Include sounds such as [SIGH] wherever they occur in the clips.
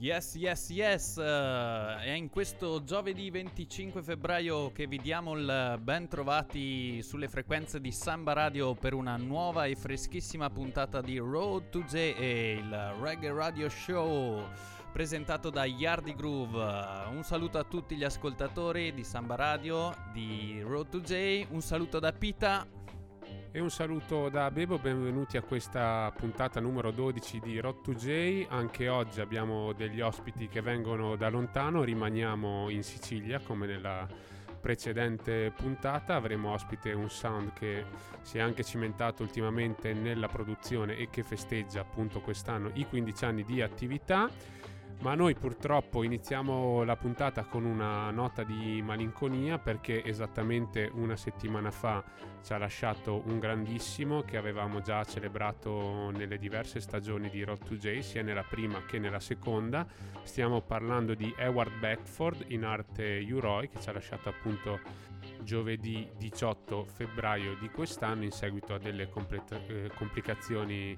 Yes, yes, yes. Uh, è in questo giovedì 25 febbraio che vi diamo il ben trovati sulle frequenze di Samba Radio per una nuova e freschissima puntata di Road to J, il Reggae Radio Show presentato da Yardi Groove. Un saluto a tutti gli ascoltatori di Samba Radio, di Road to J. Un saluto da Pita. E un saluto da Bebo, benvenuti a questa puntata numero 12 di Rot 2 J. Anche oggi abbiamo degli ospiti che vengono da lontano, rimaniamo in Sicilia come nella precedente puntata. Avremo ospite un sound che si è anche cimentato ultimamente nella produzione e che festeggia appunto quest'anno i 15 anni di attività. Ma noi purtroppo iniziamo la puntata con una nota di malinconia perché esattamente una settimana fa ci ha lasciato un grandissimo che avevamo già celebrato nelle diverse stagioni di Road to J, sia nella prima che nella seconda. Stiamo parlando di Edward Beckford in arte Uroi che ci ha lasciato appunto giovedì 18 febbraio di quest'anno in seguito a delle complet- eh, complicazioni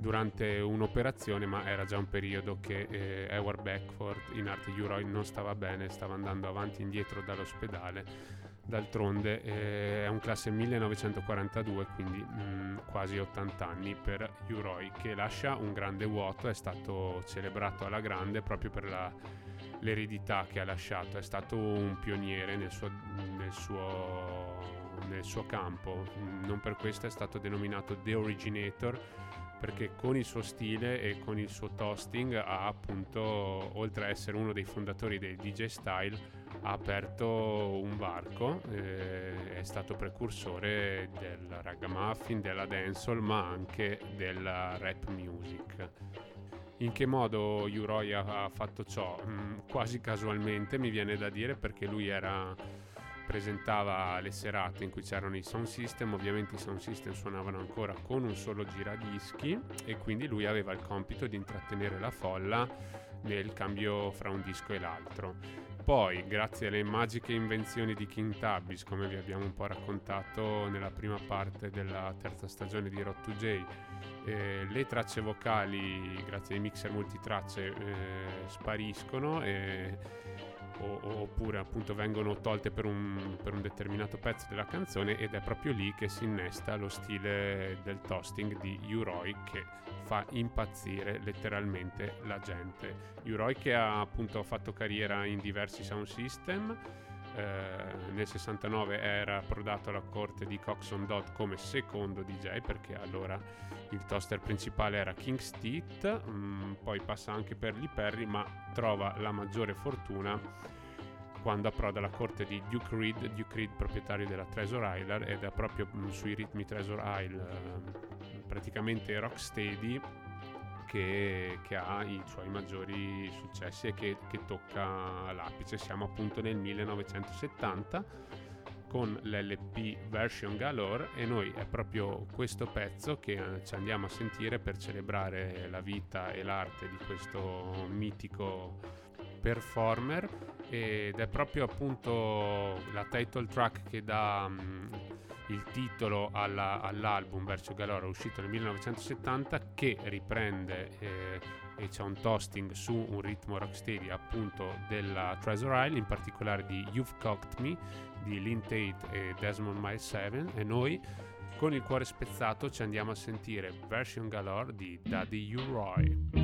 durante un'operazione, ma era già un periodo che eh, Edward Beckford in arte Uroi non stava bene, stava andando avanti e indietro dall'ospedale. D'altronde eh, è un classe 1942, quindi mh, mm, quasi 80 anni per Uroi, che lascia un grande vuoto, è stato celebrato alla grande proprio per la, l'eredità che ha lasciato, è stato un pioniere nel suo, nel suo, nel suo campo, non per questo è stato denominato The Originator perché con il suo stile e con il suo toasting ha appunto, oltre a essere uno dei fondatori del DJ Style, ha aperto un varco, eh, è stato precursore del ragamuffin, della dancehall, ma anche della rap music. In che modo Uroi ha fatto ciò? Mm, quasi casualmente mi viene da dire perché lui era presentava le serate in cui c'erano i sound system, ovviamente i sound system suonavano ancora con un solo giradischi e quindi lui aveva il compito di intrattenere la folla nel cambio fra un disco e l'altro. Poi, grazie alle magiche invenzioni di King Tabbis, come vi abbiamo un po' raccontato nella prima parte della terza stagione di Rot 2 J, eh, le tracce vocali, grazie ai mixer multitracce, eh, spariscono e o, oppure appunto vengono tolte per un, per un, determinato pezzo della canzone ed è proprio lì che si innesta lo stile del toasting di Uroi che fa impazzire letteralmente la gente. Uroi che ha appunto fatto carriera in diversi sound system eh, nel 69 era approdato alla corte di Coxon Dodd come secondo DJ perché allora il toaster principale era King's Teeth, mm, poi passa anche per Lee Perry ma trova la maggiore fortuna quando approda alla corte di Duke Reed, Duke Reed proprietario della Treasure Isle ed è proprio mm, sui ritmi Treasure Isle eh, praticamente rocksteady che, che, ha i suoi maggiori successi e che, che tocca l'apice. Siamo appunto nel 1970 con l'LP Version Galore e noi è proprio questo pezzo che eh, ci andiamo a sentire per celebrare la vita e l'arte di questo mitico performer ed è proprio appunto la title track che dà um, il titolo alla, all'album Verso Galore uscito nel 1970 che riprende eh, e c'è un toasting su un ritmo rocksteady appunto della Treasure Isle in particolare di You've Cocked Me di Lynn Tate e Desmond Miles 7 e noi con il cuore spezzato ci andiamo a sentire Version Galore di Daddy U. Roy.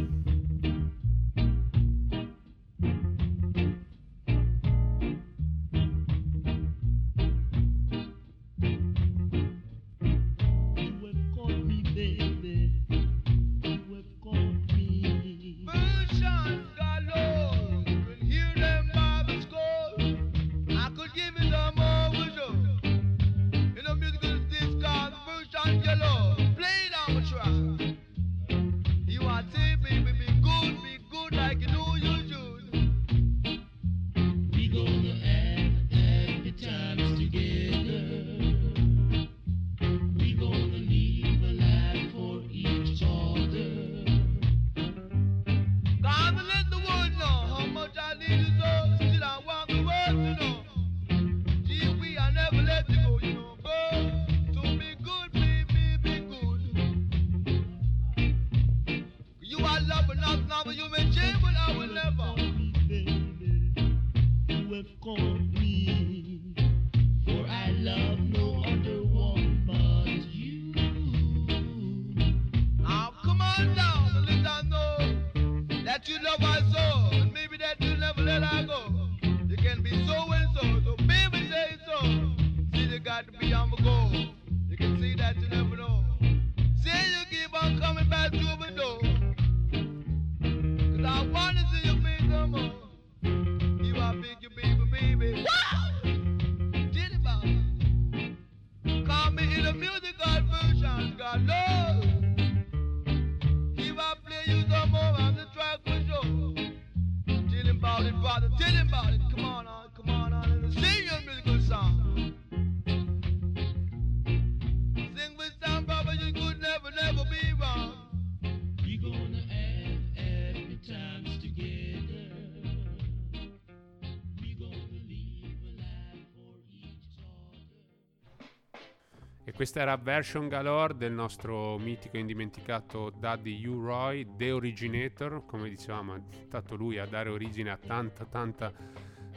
E questa era version galore del nostro mitico e indimenticato Daddy U. Roy, The Originator, come dicevamo, è stato lui a dare origine a tanta, tanta,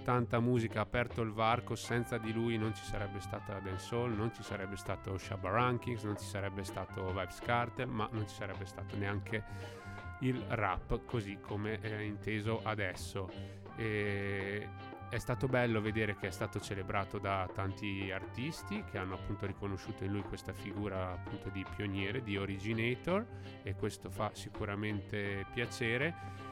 tanta musica, ha aperto il varco, senza di lui non ci sarebbe stata la dancehall, non ci sarebbe stato Shabba Rankings, non ci sarebbe stato Vibes Cartel, ma non ci sarebbe stato neanche il rap così come è inteso adesso. E è stato bello vedere che è stato celebrato da tanti artisti che hanno appunto riconosciuto in lui questa figura appunto di pioniere, di originator e questo fa sicuramente piacere.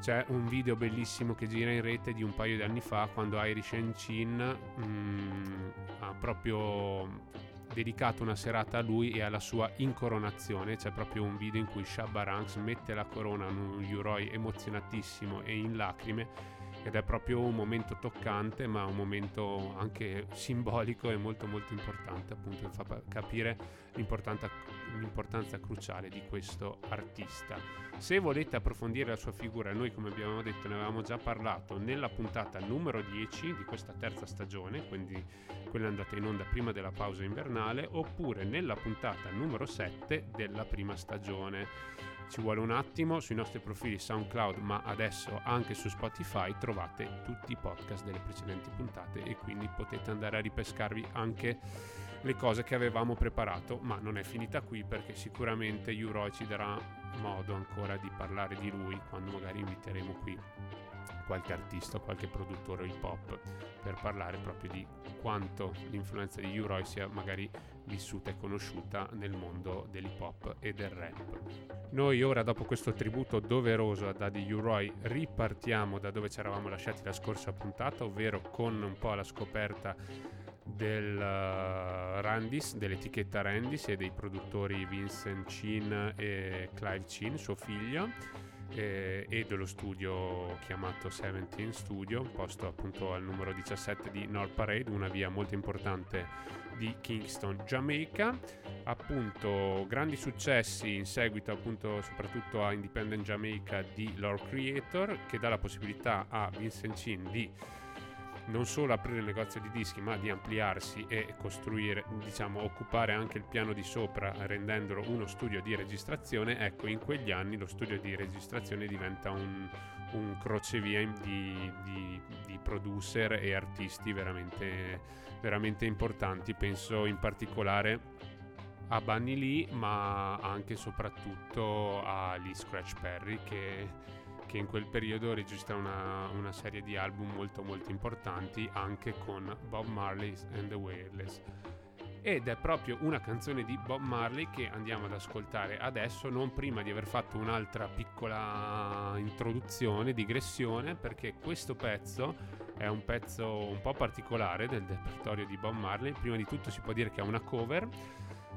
C'è un video bellissimo che gira in rete di un paio di anni fa quando Irish and Chin mm, ha proprio dedicato una serata a lui e alla sua incoronazione. C'è proprio un video in cui Shabba Ranks mette la corona a un Uroi emozionatissimo e in lacrime ed è proprio un momento toccante ma un momento anche simbolico e molto molto importante appunto fa pa- capire l'importanza, cruciale di questo artista. Se volete approfondire la sua figura noi come abbiamo detto ne avevamo già parlato nella puntata numero 10 di questa terza stagione quindi quella andata in onda prima della pausa invernale oppure nella puntata numero 7 della prima stagione ci vuole un attimo sui nostri profili SoundCloud, ma adesso anche su Spotify trovate tutti i podcast delle precedenti puntate e quindi potete andare a ripescarvi anche le cose che avevamo preparato, ma non è finita qui perché sicuramente Uroi ci darà modo ancora di parlare di lui quando magari inviteremo qui qualche artista qualche produttore hip hop per parlare proprio di quanto l'influenza di Uroi sia magari vissuta e conosciuta nel mondo dell'hip hop e del rap. Noi ora dopo questo tributo doveroso a Daddy Uroi ripartiamo da dove ci eravamo lasciati la scorsa puntata, ovvero con un po' la scoperta del uh, Randis, dell'etichetta Randis e dei produttori Vincent Chin e Clive Chin, suo figlio eh, e dello studio chiamato 17 Studio, posto appunto al numero 17 di North Parade, una via molto importante di Kingston, Jamaica. Appunto, grandi successi in seguito appunto soprattutto a Independent Jamaica di Lord Creator, che dà la possibilità a Vincent Chin di non solo aprire il negozio di dischi, ma di ampliarsi e costruire, diciamo, occupare anche il piano di sopra, rendendolo uno studio di registrazione. Ecco, in quegli anni lo studio di registrazione diventa un, un crocevia di, di, di, producer e artisti veramente, veramente importanti. Penso in particolare a Bunny Lee, ma anche e soprattutto a Lee Scratch Perry che che in quel periodo registra una, una, serie di album molto molto importanti anche con Bob Marley and the Wailers ed è proprio una canzone di Bob Marley che andiamo ad ascoltare adesso non prima di aver fatto un'altra piccola introduzione digressione perché questo pezzo è un pezzo un po' particolare del repertorio di Bob Marley prima di tutto si può dire che è una cover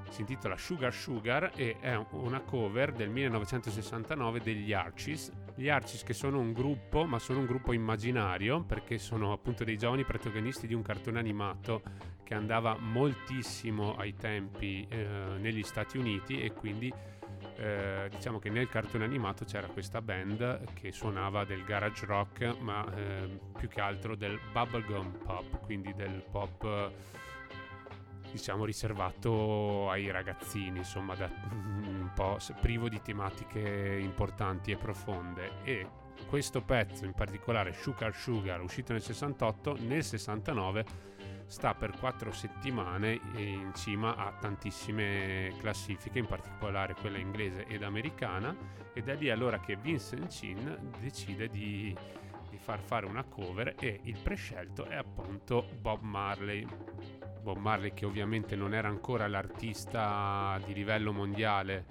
si intitola Sugar Sugar e è una cover del 1969 degli Archies. Gli Archies che sono un gruppo, ma sono un gruppo immaginario perché sono appunto dei giovani protagonisti di un cartone animato che andava moltissimo ai tempi eh, negli Stati Uniti e quindi eh, diciamo che nel cartone animato c'era questa band che suonava del garage rock ma eh, più che altro del bubblegum pop, quindi del pop diciamo riservato ai ragazzini, insomma, da, un po' privo di tematiche importanti e profonde. E questo pezzo, in particolare Sugar Sugar, uscito nel 68, nel 69 sta per quattro settimane in cima a tantissime classifiche, in particolare quella inglese ed americana, ed è lì allora che Vincent Chin decide di, di far fare una cover e il prescelto è appunto Bob Marley. Bob Marley che ovviamente non era ancora l'artista di livello mondiale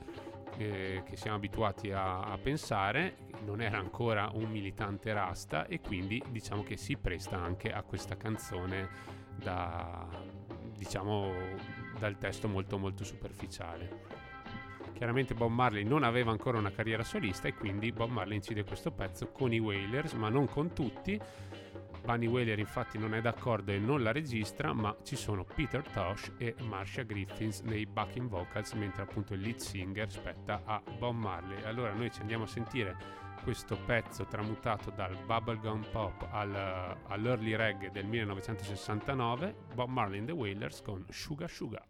eh, che siamo abituati a, a pensare, non era ancora un militante rasta e quindi diciamo che si presta anche a questa canzone da, diciamo, dal testo molto molto superficiale. Chiaramente Bob Marley non aveva ancora una carriera solista e quindi Bob Marley incide questo pezzo con i Wailers, ma non con tutti. Bunny Wailer infatti non è d'accordo e non la registra, ma ci sono Peter Tosh e Marcia Griffiths nei backing vocals, mentre appunto il lead singer spetta a Bob Marley. Allora noi ci andiamo a sentire questo pezzo tramutato dal bubblegum pop al, all'early reggae del 1969, Bob Marley and the Wailers con Sugar. Sugar.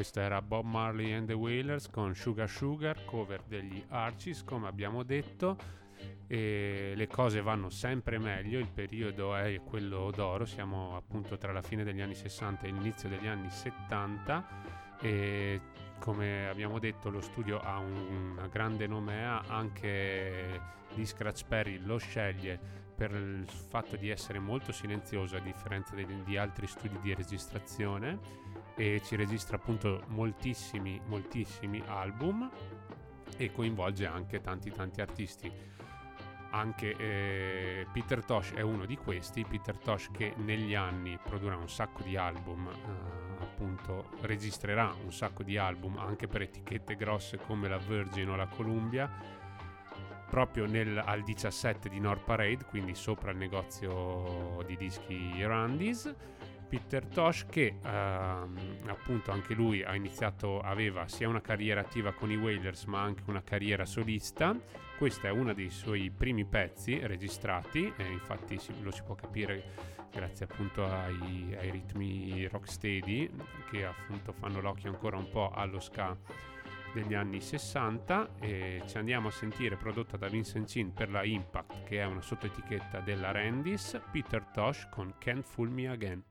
Questo era Bob Marley and the Wailers con Sugar Sugar, cover degli Archies, come abbiamo detto. E le cose vanno sempre meglio, il periodo è quello d'oro, siamo appunto tra la fine degli anni 60 e l'inizio degli anni 70 e come abbiamo detto lo studio ha un, una grande nomea, anche di Scratch Perry lo sceglie per il fatto di essere molto silenzioso a differenza degli- di altri studi di registrazione e ci registra appunto moltissimi moltissimi album e coinvolge anche tanti tanti artisti. Anche eh, Peter Tosh è uno di questi Peter Tosh che negli anni produrrà un sacco di album eh, appunto registrerà un sacco di album anche per etichette grosse come la Virgin o la Columbia proprio nel, al 17 di North Parade quindi sopra il negozio di dischi Randy's Peter Tosh che ehm, appunto anche lui ha iniziato, aveva sia una carriera attiva con i Wailers ma anche una carriera solista. Questo è uno dei suoi primi pezzi registrati e infatti si- lo si può capire grazie appunto ai, ai ritmi rocksteady che appunto fanno l'occhio ancora un po' allo ska degli anni 60 e ci andiamo a sentire prodotta da Vincent Chin per la Impact che è una sottoetichetta della Randy's Peter Tosh con Can't Fool Me Again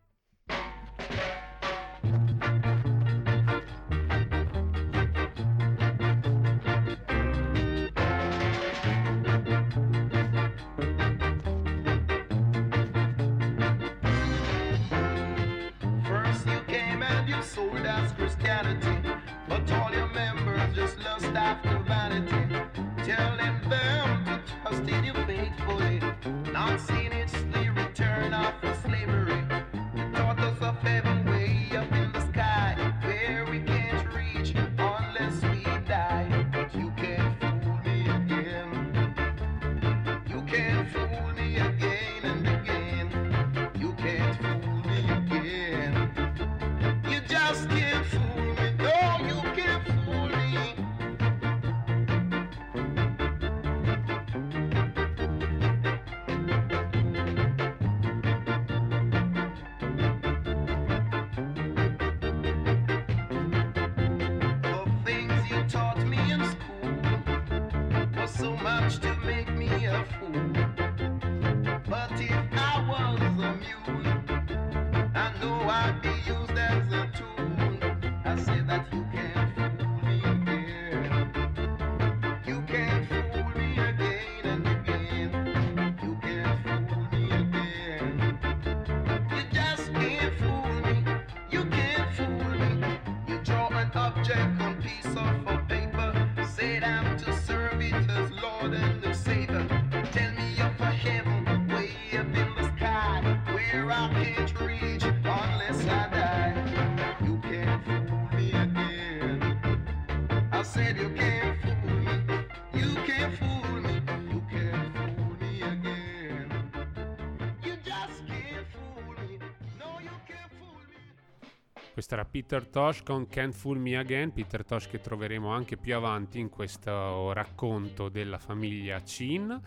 Questo era Peter Tosh con Can't Fool Me Again, Peter Tosh che troveremo anche più avanti in questo racconto della famiglia Chin.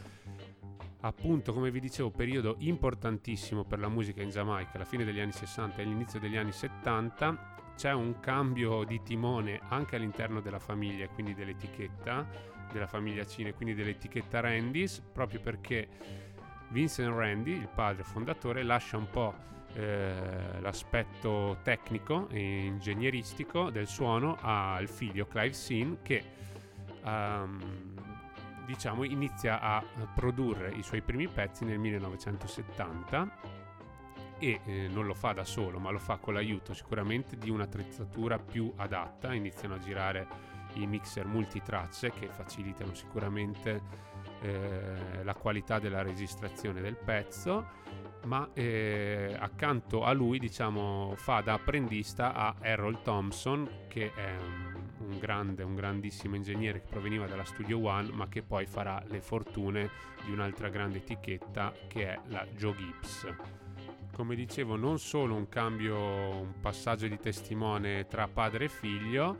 Appunto, come vi dicevo, periodo importantissimo per la musica in Giamaica, la fine degli anni 60 e l'inizio degli anni 70. C'è un cambio di timone anche all'interno della famiglia, quindi dell'etichetta della famiglia Chin e quindi dell'etichetta Randy's, proprio perché Vincent Randy, il padre fondatore, lascia un po' eh, l'aspetto tecnico e ingegneristico del suono al figlio Clive Sin che ehm, diciamo inizia a produrre i suoi primi pezzi nel 1970 e eh, non lo fa da solo ma lo fa con l'aiuto sicuramente di un'attrezzatura più adatta. Iniziano a girare i mixer multitracce che facilitano sicuramente eh, la qualità della registrazione del pezzo ma eh, accanto a lui diciamo fa da apprendista a Errol Thompson che è un, grande un grandissimo ingegnere che proveniva dalla Studio One ma che poi farà le fortune di un'altra grande etichetta che è la Joe Gibbs. Come dicevo non solo un cambio un passaggio di testimone tra padre e figlio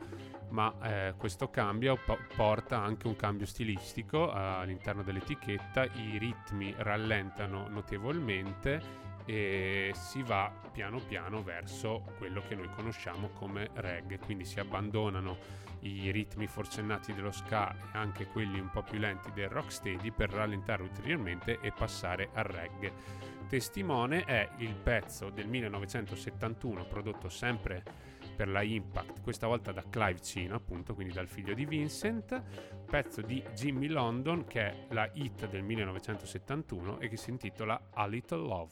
ma eh, questo cambio po- porta anche un cambio stilistico eh, all'interno dell'etichetta, i ritmi rallentano notevolmente e si va piano piano verso quello che noi conosciamo come reggae, quindi si abbandonano i ritmi forsennati dello ska e anche quelli un po' più lenti del rocksteady per rallentare ulteriormente e passare al reggae. Testimone è il pezzo del 1971 prodotto sempre per la Impact, questa volta da Clive Cino, appunto, quindi dal figlio di Vincent, pezzo di Jimmy London che è la hit del 1971 e che si intitola A Little Love.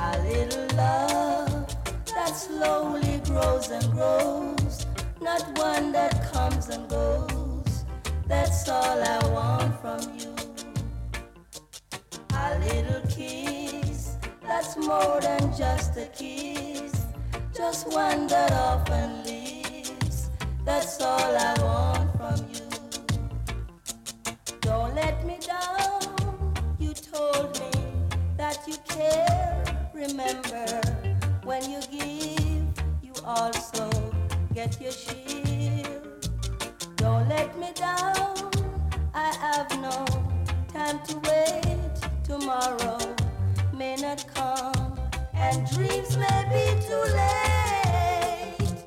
A little love that slowly grows and grows, not one that comes and goes. That's all I want from you. A little kiss that's more than just a kiss, just one that often leaves. That's all I want from you. Don't let me down. You told me that you care. Remember, when you give, you also get your share. Down. I have no time to wait. Tomorrow may not come, and dreams may be too late.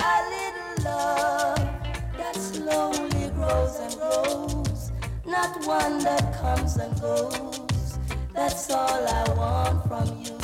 A little love that slowly grows and grows, not one that comes and goes. That's all I want from you.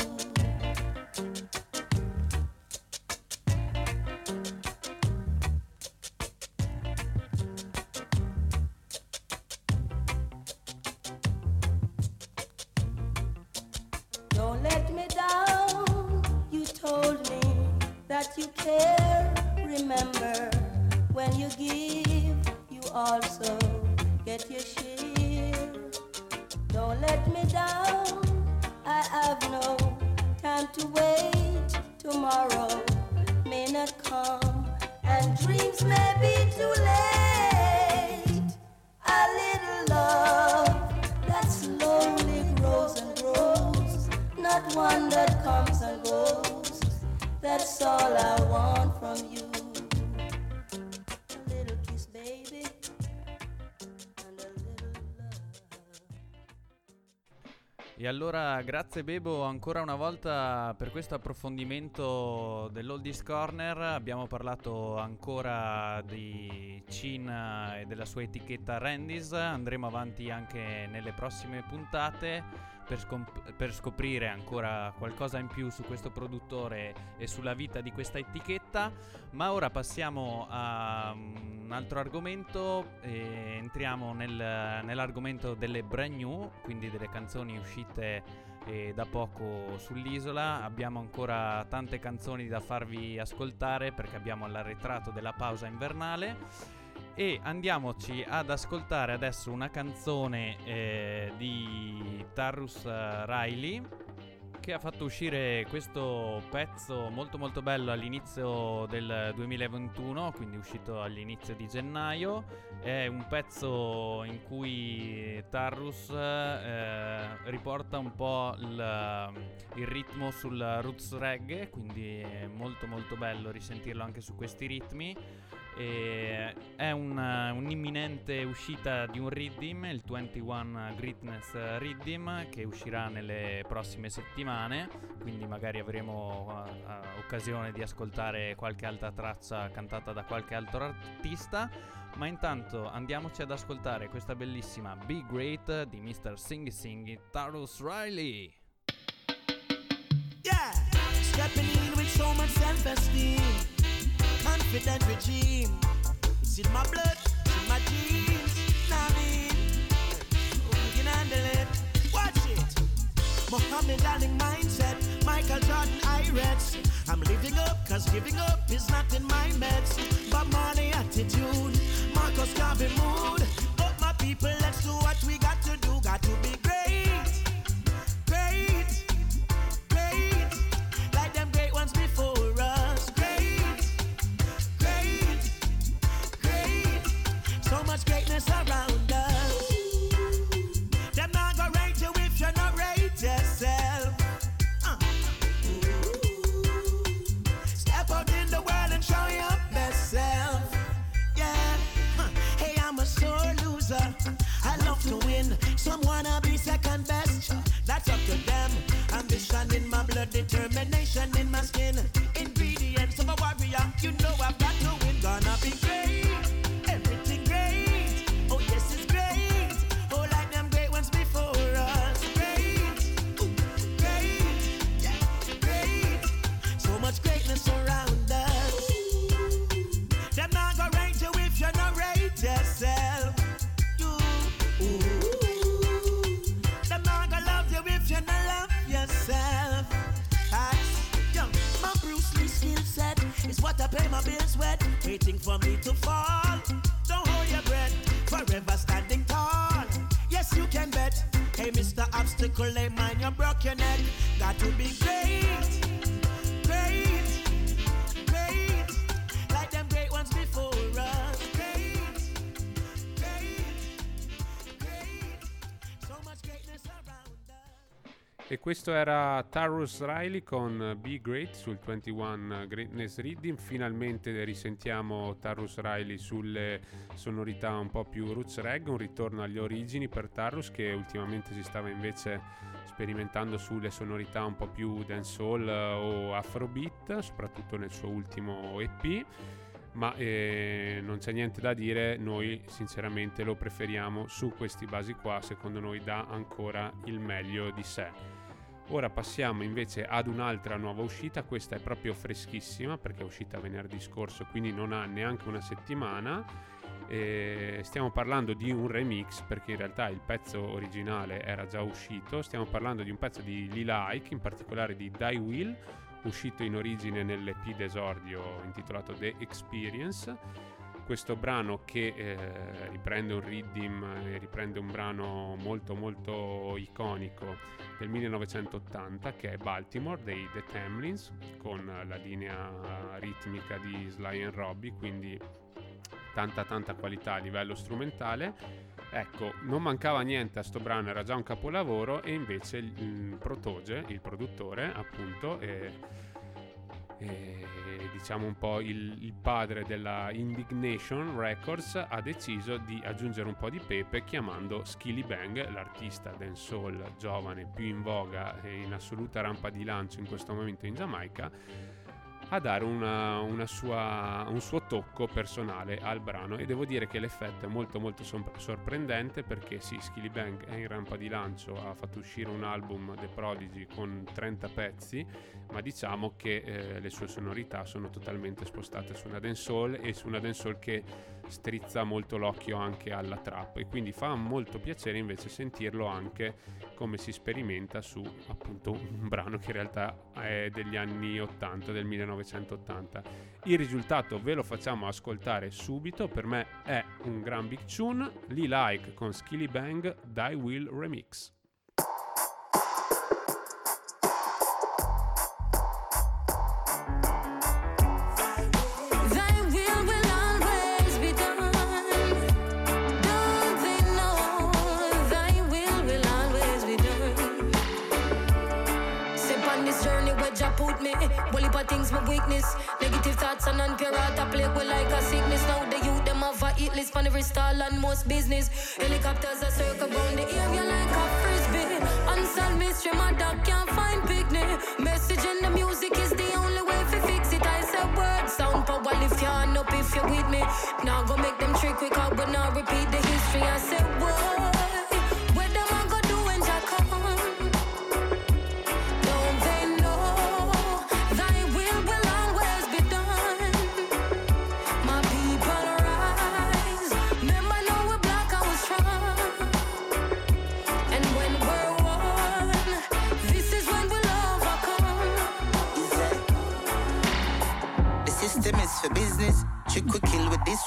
E allora grazie Bebo ancora una volta per questo approfondimento dell'Oldies Corner. Abbiamo parlato ancora di Chin e della sua etichetta Randy's. Andremo avanti anche nelle prossime puntate per, scomp- per scoprire ancora qualcosa in più su questo produttore e sulla vita di questa etichetta. Ma ora passiamo a un altro argomento e entriamo nel- nell'argomento delle brand new, quindi delle canzoni uscite e da poco sull'isola. Abbiamo ancora tante canzoni da farvi ascoltare perché abbiamo l'arretrato della pausa invernale. E andiamoci ad ascoltare adesso una canzone eh, di Tarrus eh, Riley che ha fatto uscire questo pezzo molto molto bello all'inizio del 2021, quindi uscito all'inizio di gennaio. È un pezzo in cui Tarrus eh, riporta un po' il, il, ritmo sul roots reggae, quindi è molto molto bello risentirlo anche su questi ritmi. E è una, un'imminente uscita di un Riddim, il 21 Greatness Riddim, che uscirà nelle prossime settimane, quindi magari avremo uh, uh, occasione di ascoltare qualche altra traccia cantata da qualche altro artista. Ma intanto andiamoci ad ascoltare questa bellissima Be Great di Mr. Singy Singy Tarus Riley. Yeah, confident regime. It's in my blood, in my genes. I mean, you can handle it. Watch it. Muhammad Ali mindset, Michael Jordan Irex. I'm living up, cause giving up is not in my meds. But money attitude, Marcus Garvey mood. Up my people, let's do what we got to do. Got to be great, questo era Tarrus Riley con Be Great sul 21 Greatness Reading. Finalmente risentiamo Tarrus Riley sulle sonorità un po' più roots reg, un ritorno alle origini per Tarrus che ultimamente si stava invece sperimentando sulle sonorità un po' più dancehall eh, o afrobeat, soprattutto nel suo ultimo EP. Ma eh, non c'è niente da dire, noi sinceramente lo preferiamo su questi basi qua, secondo noi dà ancora il meglio di sé. Ora passiamo invece ad un'altra nuova uscita, questa è proprio freschissima perché è uscita venerdì scorso, quindi non ha neanche una settimana. E stiamo parlando di un remix perché in realtà il pezzo originale era già uscito. Stiamo parlando di un pezzo di Lila Ike, in particolare di Die Will, uscito in origine nell'EP d'esordio intitolato The Experience questo brano che eh, riprende un e riprende un brano molto molto iconico del 1980 che è Baltimore dei The Tamlins con la linea ritmica di Sly and Robbie quindi tanta tanta qualità a livello strumentale. Ecco non mancava niente a sto brano era già un capolavoro e invece il, il Protoge il produttore appunto eh, e, diciamo un po' il, il, padre della Indignation Records ha deciso di aggiungere un po' di pepe chiamando Skilly Bang, l'artista dancehall giovane più in voga e in assoluta rampa di lancio in questo momento in Giamaica, a dare una, una sua, un suo tocco personale al brano. E devo dire che l'effetto è molto molto sorprendente perché sì, Skilly Bang è in rampa di lancio, ha fatto uscire un album The Prodigy con 30 pezzi, ma diciamo che eh, le sue sonorità sono totalmente spostate su una dancehall e su una dancehall che strizza molto l'occhio anche alla trap e quindi fa molto piacere invece sentirlo anche come si sperimenta su appunto un brano che in realtà è degli anni 80 del 1980 il risultato ve lo facciamo ascoltare subito per me è un gran big tune Lee Like con Skilly Bang Die Will Remix Negative thoughts and I plague with like a sickness. Now the youth them have a eat list for every and most business. Helicopters are circle round the area like a frisbee. Unsolved mystery, my dog can't find picnic. Message in the music is the only way to fix it. I said word sound power lift your hand up if you're with me. Now go make them trick quick out, but now repeat the history. I said word.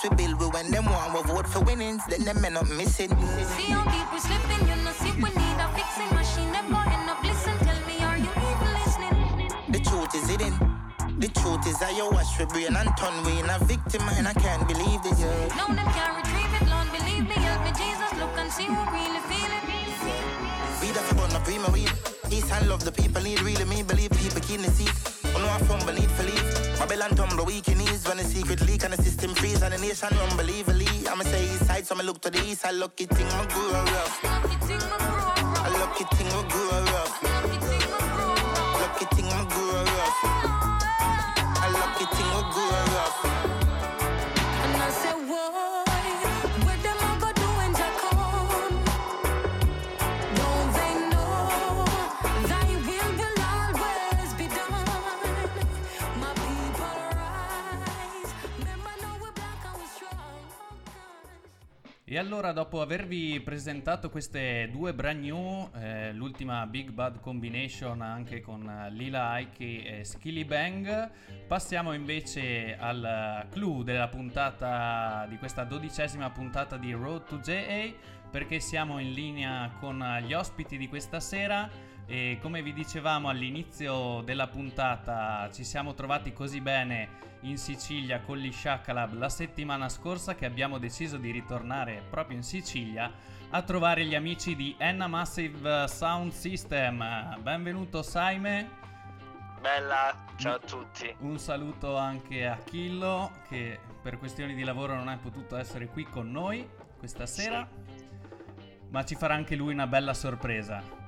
We build. We when them want we vote for winnings, then them men up missing. See how deep we slipping, you know, see we need a fixing machine. Them boy end up listen, tell me, are you even listening? The truth is hidden. The truth is I you wash for brain and turn we in a victim and I can't believe this. Yeah. No, them can't retrieve it, Lord, believe me, help me, Jesus, look and see who really feel it. We the for my prima weed. East and love the people need really me believe people keen to see. Oh no, I fumble need for leave. Babylon tumble weak in ease when the secret leak and the system the nation unbelievably. I'ma say east side, so I'ma look to the east. I lucky thing my grew up. I lucky thing my grew up. Up. Lucky thing my grew up. I lucky thing my grew up. E allora dopo avervi presentato queste due brand new, eh, l'ultima Big Bad Combination anche con Lila Ike e Skilly Bang, passiamo invece al clou della puntata, di questa dodicesima puntata di Road to JA, perché siamo in linea con gli ospiti di questa sera e come vi dicevamo all'inizio della puntata ci siamo trovati così bene in Sicilia con gli Shakalab la settimana scorsa che abbiamo deciso di ritornare proprio in Sicilia a trovare gli amici di Enna Massive Sound System. Benvenuto Saime. Bella, ciao a tutti. Un saluto anche a Chillo che per questioni di lavoro non è potuto essere qui con noi questa sera, sì. ma ci farà anche lui una bella sorpresa.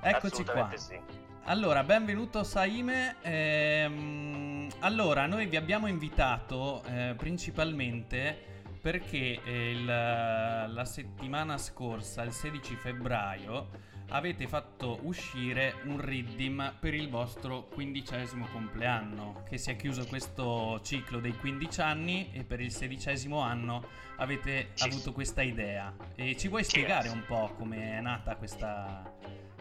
Eccoci qua. Sì. Allora, benvenuto Saime. Ehm, allora, noi vi abbiamo invitato eh, principalmente perché eh, il, la settimana scorsa, il 16 febbraio, avete fatto uscire un riddim per il vostro quindicesimo compleanno, che si è chiuso questo ciclo dei 15 anni e per il sedicesimo anno avete avuto questa idea. E ci vuoi spiegare un po' come è nata questa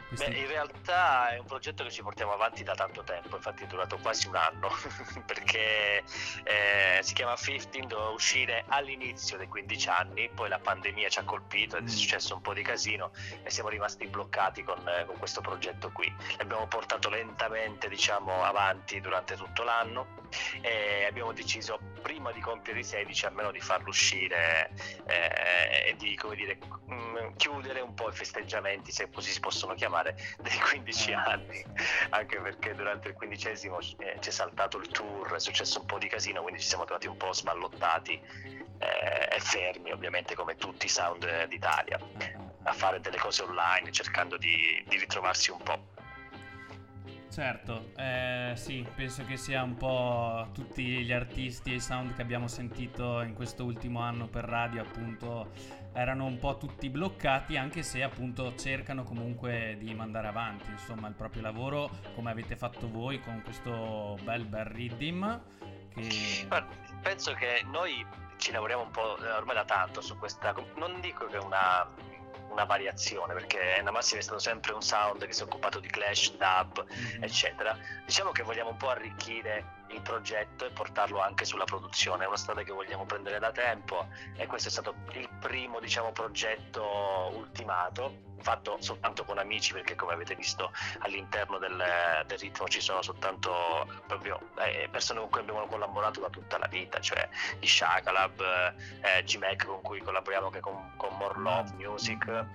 questi... Beh, in realtà è un progetto che ci portiamo avanti da tanto tempo, infatti è durato quasi un anno, [LAUGHS] perché eh, si chiama 15, doveva uscire all'inizio dei 15 anni, poi la pandemia ci ha colpito ed è mm. successo un po' di casino e siamo rimasti bloccati con, eh, con questo progetto qui. L'abbiamo portato lentamente diciamo, avanti durante tutto l'anno e abbiamo deciso prima di compiere i 16 almeno di farlo uscire eh, e di come dire, mh, mm, chiudere un po' i festeggiamenti, se così si possono chiamare fare dei 15 eh. anni, anche perché durante il quindicesimo eh, c'è saltato il tour, è successo un po' di casino, quindi ci siamo trovati un po' sballottati eh, e fermi, ovviamente come tutti i sound d'Italia, a fare delle cose online, cercando di, di ritrovarsi un po'. Certo, eh, sì, penso che sia un po' tutti gli artisti e i sound che abbiamo sentito in questo ultimo anno per radio, appunto, erano un po' tutti bloccati, anche se appunto cercano comunque di mandare avanti, insomma, il proprio lavoro, come avete fatto voi con questo bel bel rhythm. Che... Penso che noi ci lavoriamo un po' eh, ormai da tanto su questa. Non dico che è una, una variazione, perché Namassive è stato sempre un sound che si è occupato di clash, dub, Mhm. eccetera. Diciamo che vogliamo un po' arricchire il progetto e portarlo anche sulla produzione. È una strada che vogliamo prendere da tempo e questo è stato il primo, diciamo, progetto ultimato fatto soltanto con amici perché come avete visto all'interno del, del ritmo ci sono soltanto proprio eh, persone con cui abbiamo collaborato da tutta la vita cioè i Shakalab, eh, G-Mac con cui collaboriamo anche con, con More Love Music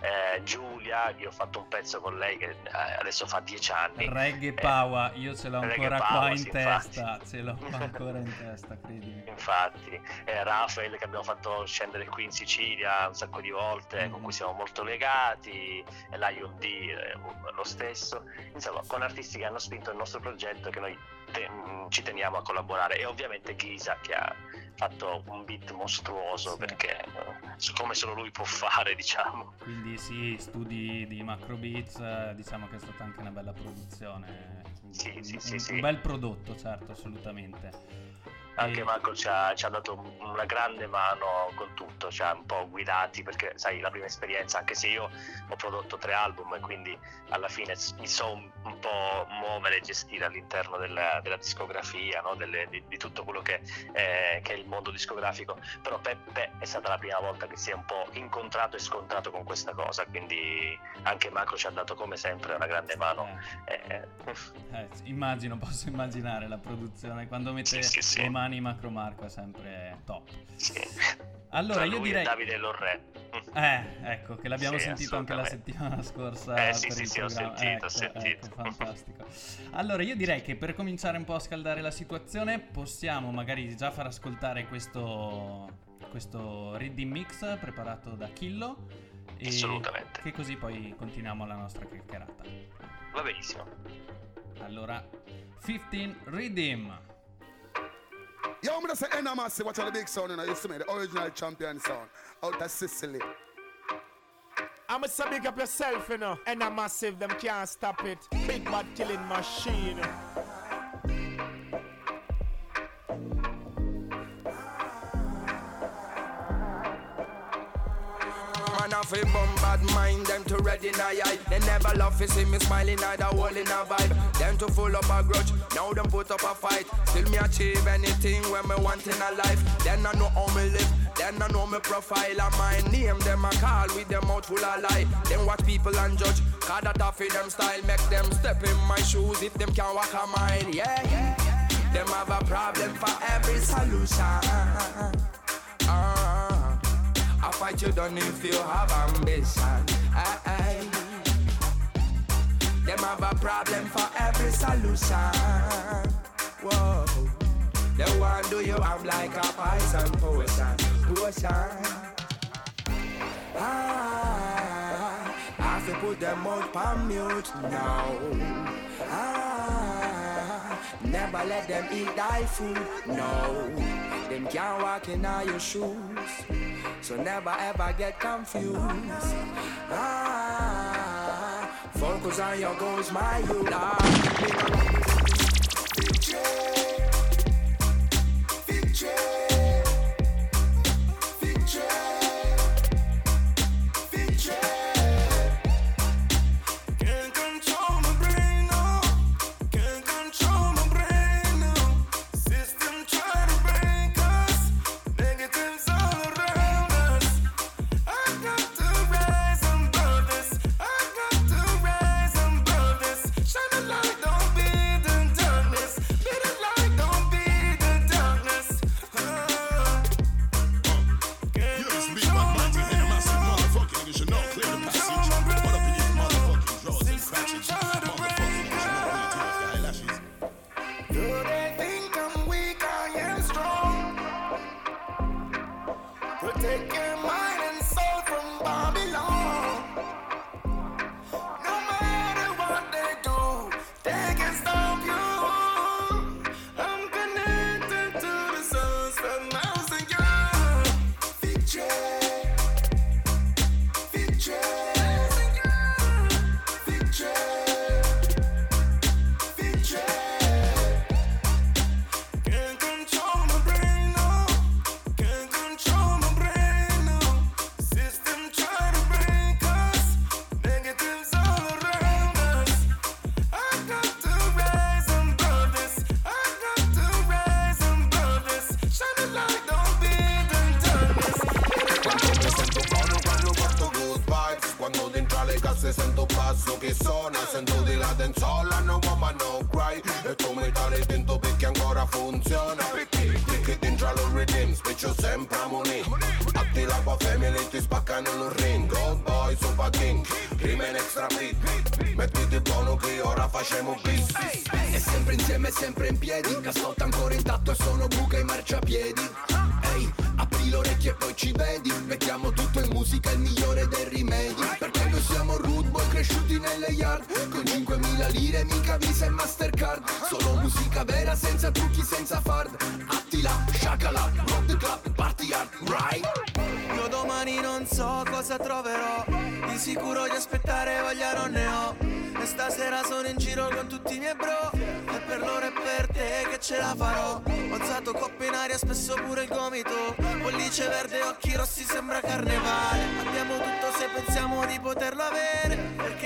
eh, Giulia, io ho fatto un pezzo con lei che eh, adesso fa dieci anni Reggae Eh, Power, io ce l'ho ancora qua Power, in sì, testa, infatti. [LAUGHS] ce l'ho ancora in testa, credimi. Infatti, eh, Rafael che abbiamo fatto scendere qui in Sicilia un sacco di volte, con Mhm. cui siamo molto legati, e Lion D eh, lo stesso, insomma, con artisti che hanno spinto il nostro progetto che noi te- mh, ci teniamo a collaborare e ovviamente Ghisa che ha fatto un beat mostruoso Sì. perché eh, come solo lui può fare, diciamo. Quindi sì, studi di Macro Beats, eh, diciamo che è stata anche una bella produzione. Sì, un, sì, sì, un- sì. un bel prodotto, certo, assolutamente. Anche Marco ci ha, ci ha dato una grande mano con tutto, ci ha un po' guidati perché sai la prima esperienza, anche se io ho prodotto tre album e quindi alla fine mi so un, un po' muovere e gestire all'interno della, della discografia, no? Delle- di, di tutto quello che, eh, che è il mondo discografico, però Peppe è stata la prima volta che si è un po' incontrato e scontrato con questa cosa, quindi anche Marco ci ha dato come sempre una grande mano. Eh, Eh, eh, immagino, posso immaginare la produzione quando mette Sì, sì, sì. Le mani in Macro Marco è sempre top. sì. Allora, io direi... Davide Lorre. Eh, ecco, che l'abbiamo Sì, sentito anche la settimana [LAUGHS] scorsa. Eh, sì, sì, sì, ho sentito, ho ecco, sentito. ecco, fantastico. Allora, io direi che per cominciare un po' a scaldare la situazione, possiamo magari già far ascoltare questo, questo Reading Mix preparato da Killo. E Assolutamente. Che così poi continuiamo la nostra chiacchierata. Va benissimo. Allora, 15 Redeem. Yo, I'm gonna say Enna Massive, watch out the big sound, you know, used to make the original champion sound out of Sicily. I'ma say big up yourself, you know. And a massive, them can't stop it. Big bad killing machine. Off bum bad mind, them to red in eye eye. They never love to see me smiling, either hole in a vibe. Them to full up a grudge, now them put up a fight. Till me achieve anything when me want in a life. Then I know how me live, then I know me profile and my name. Them a call with them mouth full of lie. Then watch people and judge, cause that off them style. Make them step in my shoes if them can walk a mile. Yeah, yeah. Them have a problem for every solution. I fight you done if you have ambition. Aye. Them have a problem for every solution. Whoa. They want do you I'm like a poison potion. Potion. Ah, I have to put them out on mute now. Ah, never let them eat thy food. No, them can't walk in all your shoes. So never ever get confused. Ah, focus on your goals, my youth. Ah,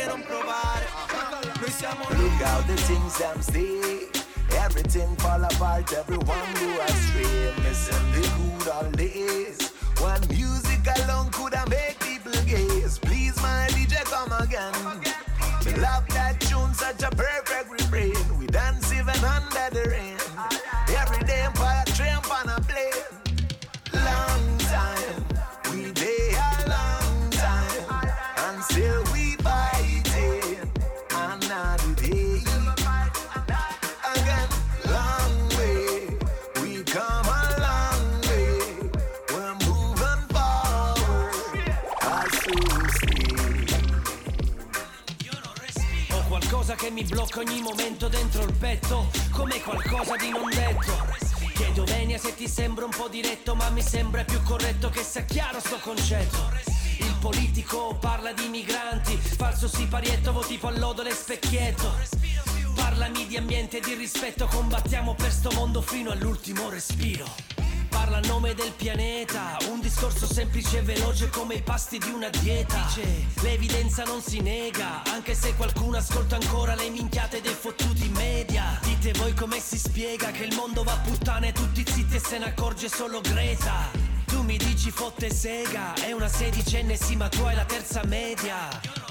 Noi siamo Look how the things see. Everything fall apart, everyone go astray. Missing the good old days. When music mi blocca ogni momento dentro il petto, come qualcosa di non detto. Chiedo venia se ti sembra un po' diretto, ma mi sembra più corretto che sia chiaro sto concetto. Il politico parla di migranti, falso siparietto, voti pallodole e specchietto. Parlami di ambiente e di rispetto, combattiamo per sto mondo fino all'ultimo respiro. Parla a nome del pianeta, un discorso semplice e veloce come i pasti di una dieta. Dice, l'evidenza non si nega, anche se qualcuno ascolta ancora le minchiate dei fottuti media. Dite voi come si spiega che il mondo va a puttane, tutti zitti e se ne accorge solo Greta. Tu mi dici fotte sega, è una sedicenne sì ma tu hai la terza media.